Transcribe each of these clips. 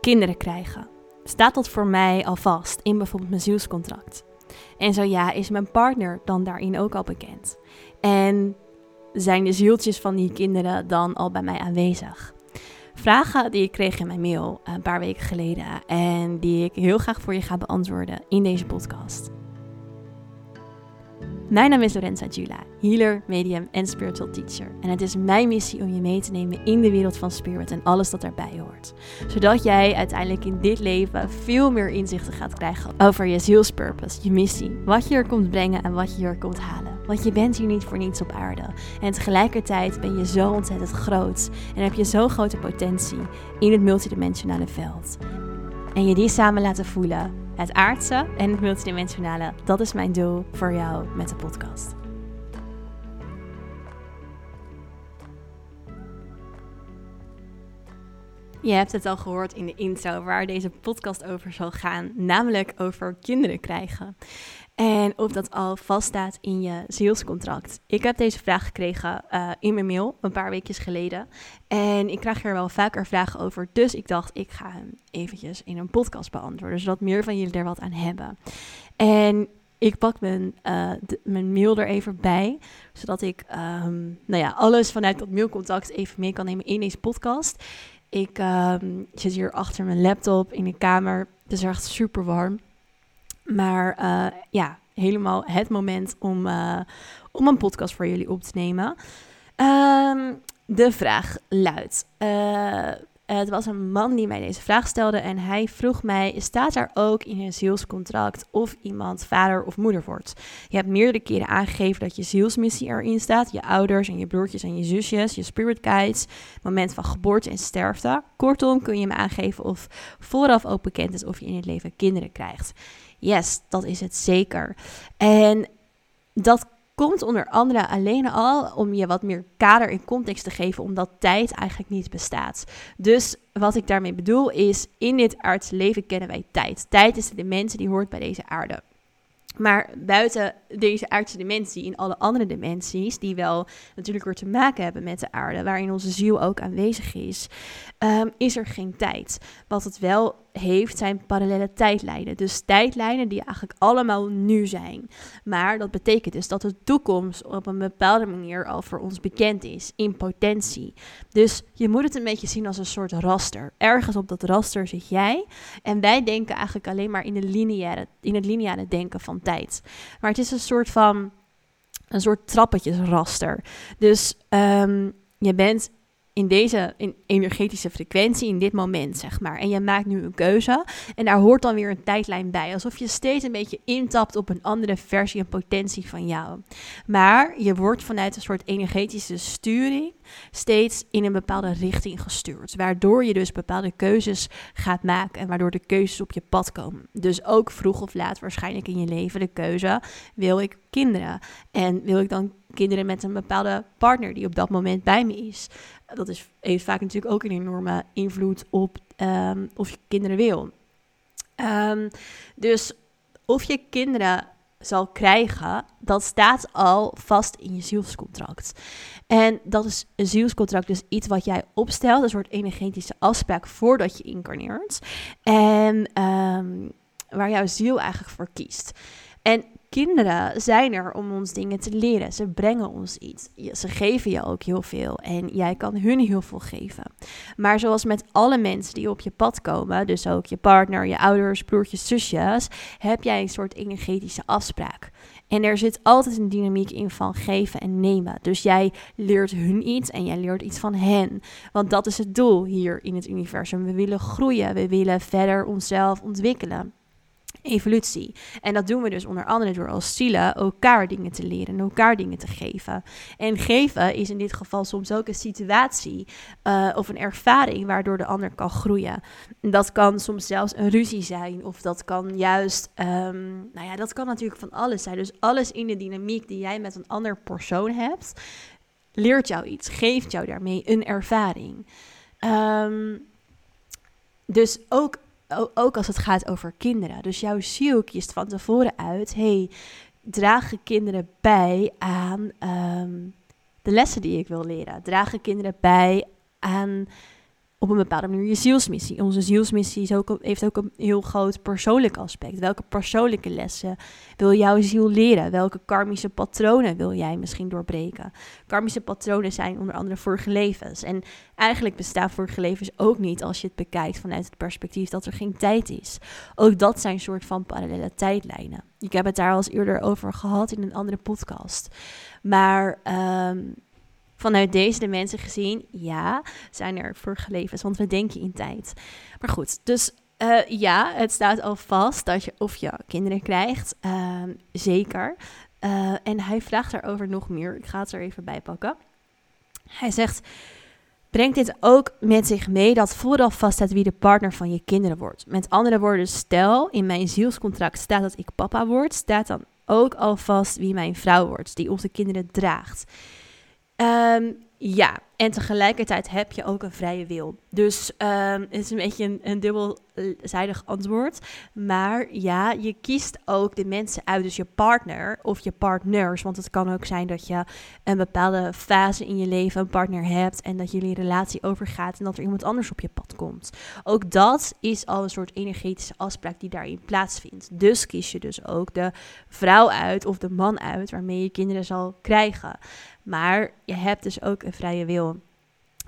kinderen krijgen. Staat dat voor mij al vast in bijvoorbeeld mijn zielscontract? En zo ja, is mijn partner dan daarin ook al bekend? En zijn de zieltjes van die kinderen dan al bij mij aanwezig? Vragen die ik kreeg in mijn mail een paar weken geleden en die ik heel graag voor je ga beantwoorden in deze podcast. Mijn naam is Lorenza Jula, healer, medium en spiritual teacher. En het is mijn missie om je mee te nemen in de wereld van spirit en alles dat daarbij hoort. Zodat jij uiteindelijk in dit leven veel meer inzichten gaat krijgen over je zielspurpose, je missie. Wat je er komt brengen en wat je er komt halen. Want je bent hier niet voor niets op aarde. En tegelijkertijd ben je zo ontzettend groot en heb je zo'n grote potentie in het multidimensionale veld. En je die samen laten voelen het aardse en het multidimensionale, dat is mijn doel voor jou met de podcast. Je hebt het al gehoord in de intro waar deze podcast over zal gaan, namelijk over kinderen krijgen. En of dat al vaststaat in je zielscontract. Ik heb deze vraag gekregen uh, in mijn mail een paar weekjes geleden. En ik krijg er wel vaker vragen over. Dus ik dacht, ik ga hem eventjes in een podcast beantwoorden. Zodat meer van jullie er wat aan hebben. En ik pak mijn, uh, mijn mail er even bij. Zodat ik um, nou ja, alles vanuit dat mailcontact even mee kan nemen in deze podcast. Ik um, zit hier achter mijn laptop in de kamer. Het is echt super warm. Maar uh, ja, helemaal het moment om, uh, om een podcast voor jullie op te nemen. Um, de vraag luidt. Uh, het was een man die mij deze vraag stelde en hij vroeg mij: staat er ook in een zielscontract of iemand vader of moeder wordt? Je hebt meerdere keren aangegeven dat je zielsmissie erin staat, je ouders en je broertjes en je zusjes, je spirit guides, moment van geboorte en sterfte. Kortom, kun je me aangeven of vooraf ook bekend is of je in het leven kinderen krijgt. Yes, dat is het zeker. En dat komt onder andere alleen al om je wat meer kader en context te geven, omdat tijd eigenlijk niet bestaat. Dus wat ik daarmee bedoel is, in dit aardse leven kennen wij tijd. Tijd is de dimensie die hoort bij deze aarde. Maar buiten deze aardse dimensie, in alle andere dimensies, die wel natuurlijk weer te maken hebben met de aarde, waarin onze ziel ook aanwezig is, um, is er geen tijd. Wat het wel heeft, zijn parallele tijdlijnen. Dus tijdlijnen die eigenlijk allemaal nu zijn. Maar dat betekent dus dat de toekomst op een bepaalde manier al voor ons bekend is, in potentie. Dus je moet het een beetje zien als een soort raster. Ergens op dat raster zit jij. En wij denken eigenlijk alleen maar in, de lineaire, in het lineare denken van tijd. Maar het is een soort van een soort trappetjesraster. Dus um, je bent in deze in energetische frequentie, in dit moment, zeg maar. En je maakt nu een keuze en daar hoort dan weer een tijdlijn bij. Alsof je steeds een beetje intapt op een andere versie en potentie van jou. Maar je wordt vanuit een soort energetische sturing steeds in een bepaalde richting gestuurd. Waardoor je dus bepaalde keuzes gaat maken en waardoor de keuzes op je pad komen. Dus ook vroeg of laat waarschijnlijk in je leven de keuze: wil ik kinderen? En wil ik dan kinderen met een bepaalde partner die op dat moment bij me is? Dat is, heeft vaak natuurlijk ook een enorme invloed op um, of je kinderen wil. Um, dus of je kinderen zal krijgen, dat staat al vast in je zielscontract. En dat is een zielscontract, dus iets wat jij opstelt, een soort energetische afspraak voordat je incarneert. En um, waar jouw ziel eigenlijk voor kiest. En kinderen zijn er om ons dingen te leren. Ze brengen ons iets. Ze geven je ook heel veel en jij kan hun heel veel geven. Maar zoals met alle mensen die op je pad komen, dus ook je partner, je ouders, broertjes, zusjes, heb jij een soort energetische afspraak. En er zit altijd een dynamiek in van geven en nemen. Dus jij leert hun iets en jij leert iets van hen. Want dat is het doel hier in het universum. We willen groeien, we willen verder onszelf ontwikkelen evolutie. En dat doen we dus onder andere door als zielen elkaar dingen te leren, elkaar dingen te geven. En geven is in dit geval soms ook een situatie uh, of een ervaring waardoor de ander kan groeien. Dat kan soms zelfs een ruzie zijn, of dat kan juist, um, nou ja, dat kan natuurlijk van alles zijn. Dus alles in de dynamiek die jij met een ander persoon hebt, leert jou iets, geeft jou daarmee een ervaring. Um, dus ook ook als het gaat over kinderen. Dus jouw ziel kiest van tevoren uit: hey, dragen kinderen bij aan um, de lessen die ik wil leren? Dragen kinderen bij aan op een bepaalde manier je zielsmissie. Onze zielsmissie is ook, heeft ook een heel groot persoonlijk aspect. Welke persoonlijke lessen wil jouw ziel leren? Welke karmische patronen wil jij misschien doorbreken? Karmische patronen zijn onder andere vorige levens. En eigenlijk bestaan vorige levens ook niet als je het bekijkt vanuit het perspectief dat er geen tijd is. Ook dat zijn soort van parallele tijdlijnen. Ik heb het daar al eens eerder over gehad in een andere podcast. Maar ehm, vanuit deze mensen gezien, ja, zijn er vorige levens, want we denken in tijd. Maar goed, dus uh, ja, het staat al vast dat je of je kinderen krijgt, uh, zeker. Uh, en hij vraagt daarover nog meer. Ik ga het er even bij pakken. Hij zegt: Brengt dit ook met zich mee dat vooraf vaststaat wie de partner van je kinderen wordt? Met andere woorden, stel in mijn zielscontract staat dat ik papa word, staat dan ook al vast wie mijn vrouw wordt, die onze kinderen draagt. Um, ja, en tegelijkertijd heb je ook een vrije wil. Dus um, het is een beetje een, een dubbelzijdig antwoord. Maar ja, je kiest ook de mensen uit, dus je partner of je partners. Want het kan ook zijn dat je een bepaalde fase in je leven een partner hebt en dat jullie relatie overgaat en dat er iemand anders op je pad komt. Ook dat is al een soort energetische afspraak die daarin plaatsvindt. Dus kies je dus ook de vrouw uit of de man uit waarmee je kinderen zal krijgen. Maar je hebt dus ook een vrije wil.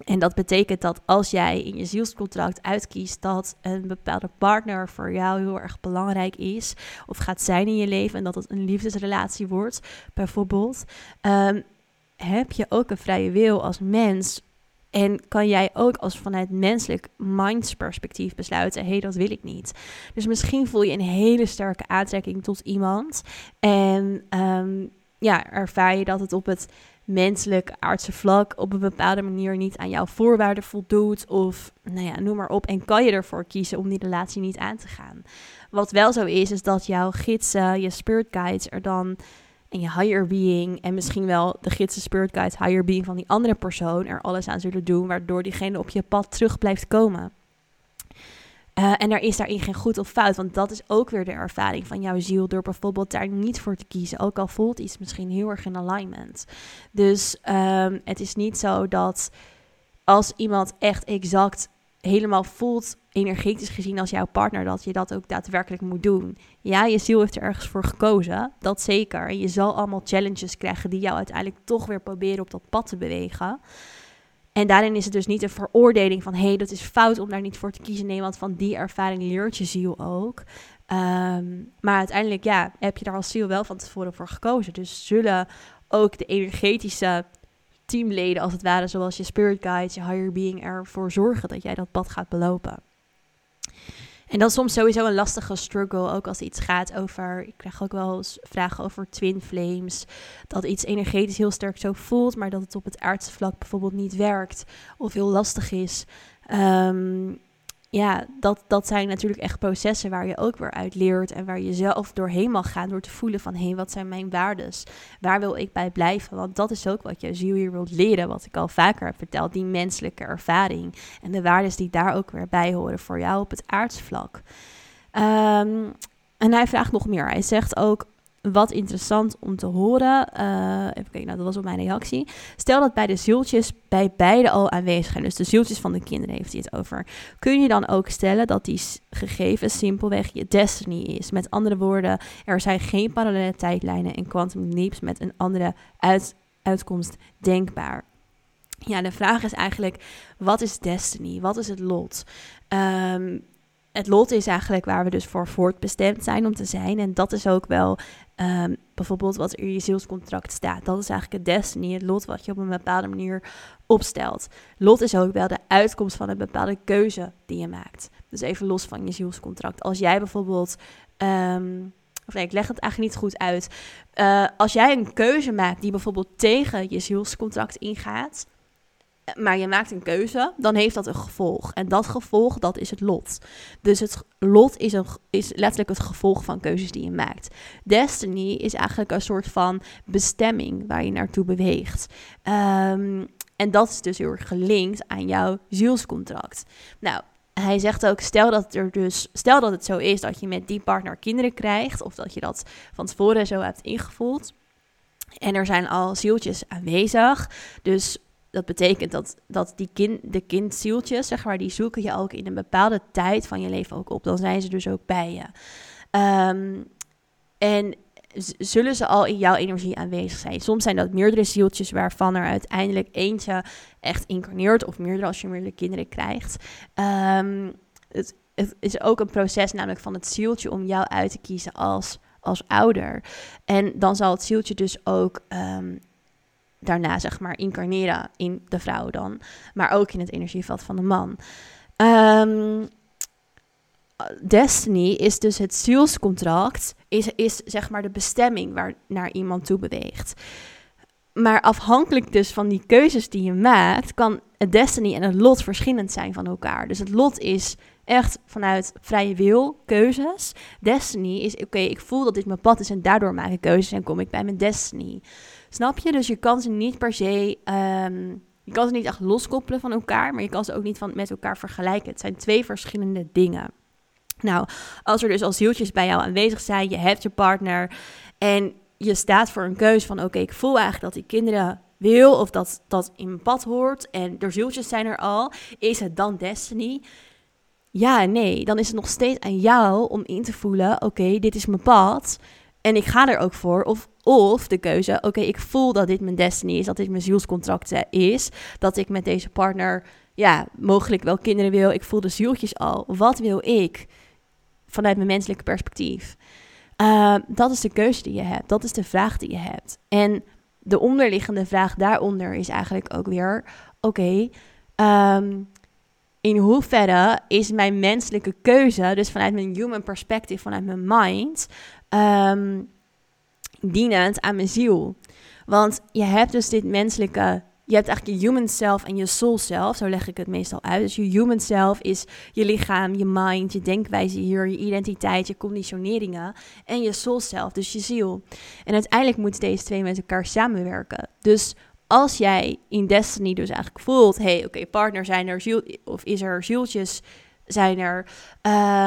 En dat betekent dat als jij in je zielscontract uitkiest dat een bepaalde partner voor jou heel erg belangrijk is, of gaat zijn in je leven en dat het een liefdesrelatie wordt, bijvoorbeeld, um, heb je ook een vrije wil als mens. En kan jij ook als vanuit menselijk mindsperspectief besluiten: hé, hey, dat wil ik niet. Dus misschien voel je een hele sterke aantrekking tot iemand. En um, ja, ervaar je dat het op het menselijk, aardse vlak op een bepaalde manier niet aan jouw voorwaarden voldoet. Of nou ja, noem maar op. En kan je ervoor kiezen om die relatie niet aan te gaan. Wat wel zo is, is dat jouw gidsen, je spirit guides er dan. En je higher being en misschien wel de gidsen, spirit guides, higher being van die andere persoon er alles aan zullen doen, waardoor diegene op je pad terug blijft komen. Uh, en er is daarin geen goed of fout, want dat is ook weer de ervaring van jouw ziel door bijvoorbeeld daar niet voor te kiezen. Ook al voelt iets misschien heel erg in alignment. Dus um, het is niet zo dat als iemand echt exact helemaal voelt, energetisch gezien als jouw partner, dat je dat ook daadwerkelijk moet doen. Ja, je ziel heeft er ergens voor gekozen, dat zeker. En je zal allemaal challenges krijgen die jou uiteindelijk toch weer proberen op dat pad te bewegen. En daarin is het dus niet een veroordeling van hé, hey, dat is fout om daar niet voor te kiezen. Nee, want van die ervaring leert je ziel ook. Um, maar uiteindelijk, ja, heb je daar als ziel wel van tevoren voor gekozen. Dus zullen ook de energetische teamleden, als het ware, zoals je spirit guides, je higher being, ervoor zorgen dat jij dat pad gaat belopen. En dat is soms sowieso een lastige struggle, ook als iets gaat over. Ik krijg ook wel eens vragen over twin flames. Dat iets energetisch heel sterk zo voelt, maar dat het op het aardse vlak bijvoorbeeld niet werkt of heel lastig is. Um, ja, dat, dat zijn natuurlijk echt processen waar je ook weer uit leert en waar je zelf doorheen mag gaan door te voelen van hé, wat zijn mijn waardes? Waar wil ik bij blijven? Want dat is ook wat je ziel hier wilt leren, wat ik al vaker heb verteld, die menselijke ervaring en de waardes die daar ook weer bij horen voor jou op het aardsvlak. Um, en hij vraagt nog meer. Hij zegt ook: wat interessant om te horen. Uh, even kijken, nou dat was ook mijn reactie. Stel dat bij de zieltjes bij beide al aanwezig zijn. Dus de zieltjes van de kinderen heeft hij het over. Kun je dan ook stellen dat die gegevens simpelweg je destiny is? Met andere woorden, er zijn geen parallele tijdlijnen en quantum leaps met een andere uit, uitkomst denkbaar. Ja, de vraag is eigenlijk, wat is destiny? Wat is het lot? Um, het lot is eigenlijk waar we dus voor voortbestemd zijn om te zijn. En dat is ook wel um, bijvoorbeeld wat er in je zielscontract staat. Dat is eigenlijk het destiny, het lot wat je op een bepaalde manier opstelt. Lot is ook wel de uitkomst van een bepaalde keuze die je maakt. Dus even los van je zielscontract. Als jij bijvoorbeeld. Um, of nee, ik leg het eigenlijk niet goed uit. Uh, als jij een keuze maakt die bijvoorbeeld tegen je zielscontract ingaat, maar je maakt een keuze, dan heeft dat een gevolg. En dat gevolg, dat is het lot. Dus het lot is, een, is letterlijk het gevolg van keuzes die je maakt. Destiny is eigenlijk een soort van bestemming waar je naartoe beweegt. Um, en dat is dus heel erg gelinkt aan jouw zielscontract. Nou, hij zegt ook, stel dat, er dus, stel dat het zo is dat je met die partner kinderen krijgt, of dat je dat van tevoren zo hebt ingevoeld. En er zijn al zieltjes aanwezig. Dus dat betekent dat, dat die kind, de kindzieltjes, zeg maar, die zoeken je ook in een bepaalde tijd van je leven ook op. Dan zijn ze dus ook bij je. Um, en zullen ze al in jouw energie aanwezig zijn. Soms zijn dat meerdere zieltjes waarvan er uiteindelijk eentje echt incarneert, of meerdere als je meerdere kinderen krijgt. Um, het, het, is ook een proces namelijk van het zieltje om jou uit te kiezen als, als ouder. En dan zal het zieltje dus ook um, daarna zeg maar incarneren in de vrouw dan, maar ook in het energieveld van de man. Um, destiny is dus het zielscontract, is, is zeg maar de bestemming waar naar iemand toe beweegt. Maar afhankelijk dus van die keuzes die je maakt, kan het destiny en het lot verschillend zijn van elkaar. Dus het lot is echt vanuit vrije wil, keuzes. Destiny is, oké, ik voel dat dit mijn pad is en daardoor maak ik keuzes en kom ik bij mijn destiny. Snap je? Dus je kan ze niet per se, um, je kan ze niet echt loskoppelen van elkaar, maar je kan ze ook niet van, met elkaar vergelijken. Het zijn twee verschillende dingen. Nou, als er dus al zieltjes bij jou aanwezig zijn, je hebt je partner en je staat voor een keuze van oké, ik voel eigenlijk dat die kinderen wil of dat dat in mijn pad hoort en er zieltjes zijn er al, is het dan destiny? Ja nee, dan is het nog steeds aan jou om in te voelen, oké, dit is mijn pad en ik ga er ook voor. Of, of de keuze, oké, ik voel dat dit mijn destiny is, dat dit mijn zielscontract is, dat ik met deze partner, ja, mogelijk wel kinderen wil, ik voel de zieltjes al. Wat wil ik? vanuit mijn menselijke perspectief. Uh, dat is de keuze die je hebt. Dat is de vraag die je hebt. En de onderliggende vraag daaronder is eigenlijk ook weer: oké, ehm, in hoeverre is mijn menselijke keuze, dus vanuit mijn human perspective, vanuit mijn mind, um, dienend aan mijn ziel? Want je hebt dus dit menselijke je hebt eigenlijk je human self en je soul self. Zo leg ik het meestal uit. Dus je human self is je lichaam, je mind, je denkwijze hier, je identiteit, je conditioneringen. En je soul self, dus je ziel. En uiteindelijk moeten deze twee met elkaar samenwerken. Dus als jij in Destiny dus eigenlijk voelt: hey, oké, partner zijn er, ziel, of is er zieltjes zijn er.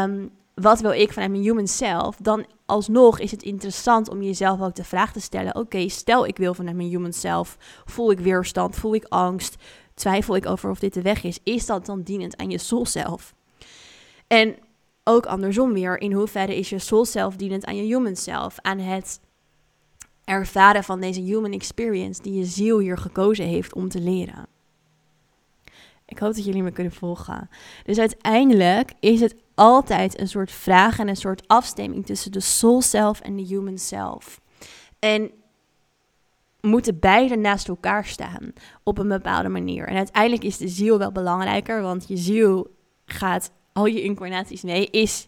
Um, wat wil ik vanuit mijn human self? Dan alsnog is het interessant om jezelf ook de vraag te stellen: oké, stel ik wil vanuit mijn human self, voel ik weerstand, voel ik angst, twijfel ik over of dit de weg is, is dat dan dienend aan je soul self? En ook andersom weer, in hoeverre is je soul self dienend aan je human self, aan het ervaren van deze human experience die je ziel hier gekozen heeft om te leren? Ik hoop dat jullie me kunnen volgen. Dus uiteindelijk is het altijd een soort vraag en een soort afstemming tussen de soul self en de human self. En moeten beide naast elkaar staan op een bepaalde manier. En uiteindelijk is de ziel wel belangrijker, want je ziel gaat al je incarnaties mee, is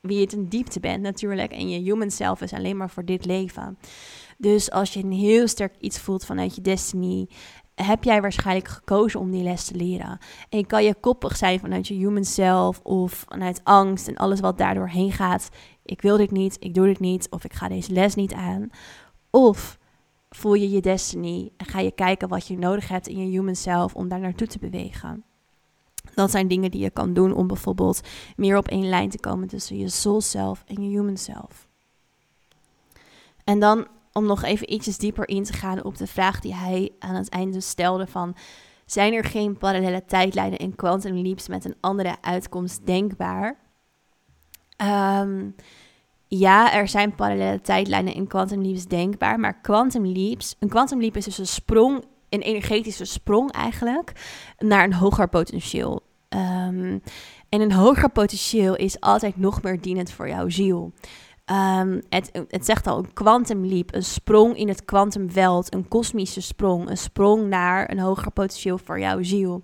wie je ten diepte bent natuurlijk. En je human self is alleen maar voor dit leven. Dus als je een heel sterk iets voelt vanuit je destiny, heb jij waarschijnlijk gekozen om die les te leren. En kan je koppig zijn vanuit je human self of vanuit angst en alles wat daardoor heen gaat. Ik wil dit niet, ik doe dit niet of ik ga deze les niet aan. Of voel je je destiny en ga je kijken wat je nodig hebt in je human self om daar naartoe te bewegen. Dat zijn dingen die je kan doen om bijvoorbeeld meer op één lijn te komen tussen je soul self en je human self. En dan om nog even ietsjes dieper in te gaan op de vraag die hij aan het einde stelde van... Zijn er geen parallele tijdlijnen in quantum leaps met een andere uitkomst denkbaar? Um, ja, er zijn parallele tijdlijnen in quantum leaps denkbaar, maar quantum leaps, een quantum leap is dus een sprong, een energetische sprong eigenlijk, naar een hoger potentieel. Um, en een hoger potentieel is altijd nog meer dienend voor jouw ziel. Um, het, het zegt al, een quantum leap, een sprong in het kwantumveld, een kosmische sprong, een sprong naar een hoger potentieel voor jouw ziel.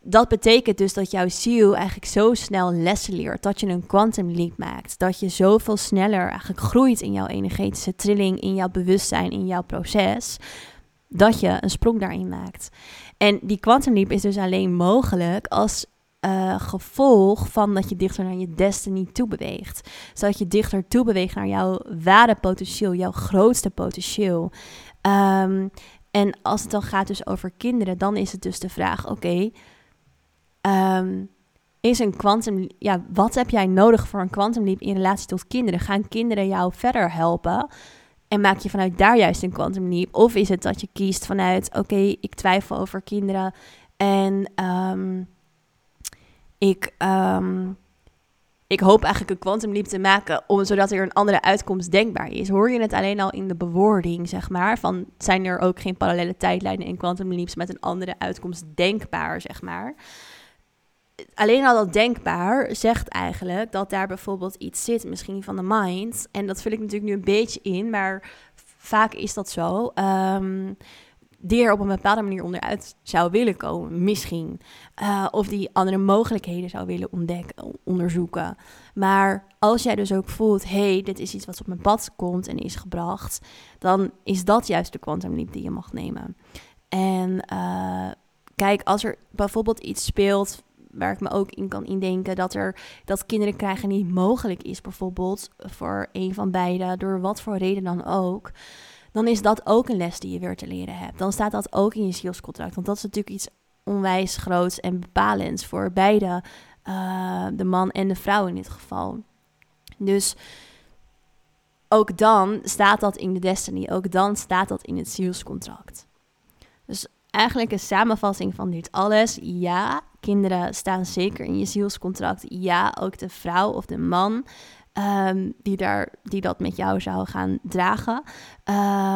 Dat betekent dus dat jouw ziel eigenlijk zo snel lessen leert, dat je een quantum leap maakt, dat je zoveel sneller eigenlijk groeit in jouw energetische trilling, in jouw bewustzijn, in jouw proces, dat je een sprong daarin maakt. En die quantum leap is dus alleen mogelijk als uh, gevolg van dat je dichter naar je destiny toe beweegt. Zodat je dichter toe beweegt naar jouw ware potentieel, jouw grootste potentieel. Um, en als het dan gaat dus over kinderen, dan is het dus de vraag: oké, um, is een quantum, ja, wat heb jij nodig voor een quantum leap in relatie tot kinderen? Gaan kinderen jou verder helpen? En maak je vanuit daar juist een quantum leap? Of is het dat je kiest vanuit, oké, ik twijfel over kinderen en um, ik, um, ik hoop eigenlijk een quantum leap te maken, om, zodat er een andere uitkomst denkbaar is. Hoor je het alleen al in de bewoording, zeg maar, van zijn er ook geen parallele tijdlijnen in quantum leaps met een andere uitkomst denkbaar, zeg maar alleen al dat denkbaar zegt eigenlijk dat daar bijvoorbeeld iets zit, misschien van de mind. En dat vul ik natuurlijk nu een beetje in, maar vaak is dat zo. Um, die er op een bepaalde manier onderuit zou willen komen, misschien. Uh, of die andere mogelijkheden zou willen ontdekken, onderzoeken. Maar als jij dus ook voelt, hey, dit is iets wat op mijn pad komt en is gebracht, dan is dat juist de quantum leap die je mag nemen. En uh, kijk, als er bijvoorbeeld iets speelt waar ik me ook in kan indenken dat er dat kinderen krijgen niet mogelijk is, bijvoorbeeld voor een van beiden, door wat voor reden dan ook. Dan is dat ook een les die je weer te leren hebt. Dan staat dat ook in je zielscontract. Want dat is natuurlijk iets onwijs groots en bepalends voor beide, uh, de man en de vrouw in dit geval. Dus ook dan staat dat in de destiny. Ook dan staat dat in het zielscontract. Dus eigenlijk een samenvatting van dit alles. Ja, kinderen staan zeker in je zielscontract. Ja, ook de vrouw of de man ehm, die, daar, die dat met jou zou gaan dragen,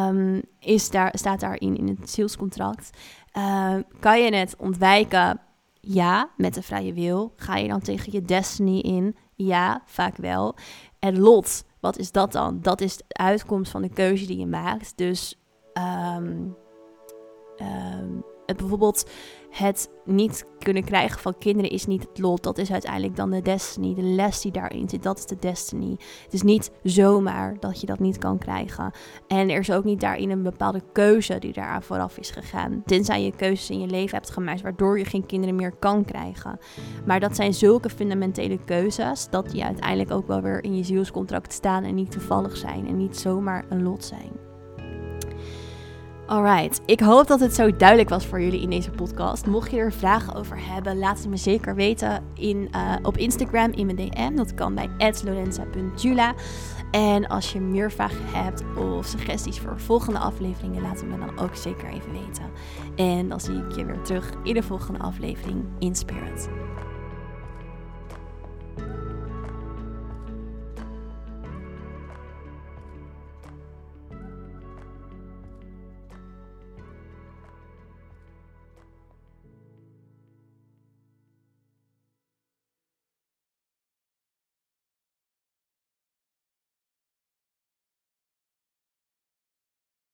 um, is daar, staat daarin in het zielscontract. Uh, kan je het ontwijken? Ja, met de vrije wil. Ga je dan tegen je destiny in? Ja, vaak wel. En lot, wat is dat dan? Dat is de uitkomst van de keuze die je maakt. Dus het bijvoorbeeld het niet kunnen krijgen van kinderen is niet het lot. Dat is uiteindelijk dan de destiny. De les die daarin zit, dat is de destiny. Het is niet zomaar dat je dat niet kan krijgen. En er is ook niet daarin een bepaalde keuze die daaraan vooraf is gegaan. Tenzij je keuzes in je leven hebt gemaakt waardoor je geen kinderen meer kan krijgen. Maar dat zijn zulke fundamentele keuzes dat die uiteindelijk ook wel weer in je zielscontract staan en niet toevallig zijn en niet zomaar een lot zijn. Alright, ik hoop dat het zo duidelijk was voor jullie in deze podcast. Mocht je er vragen over hebben, laat het me zeker weten in, uh, op Instagram in mijn DM. Dat kan bij lorenza.jula. En als je meer vragen hebt of suggesties voor volgende afleveringen, laat het me dan ook zeker even weten. En dan zie ik je weer terug in de volgende aflevering in Spirit.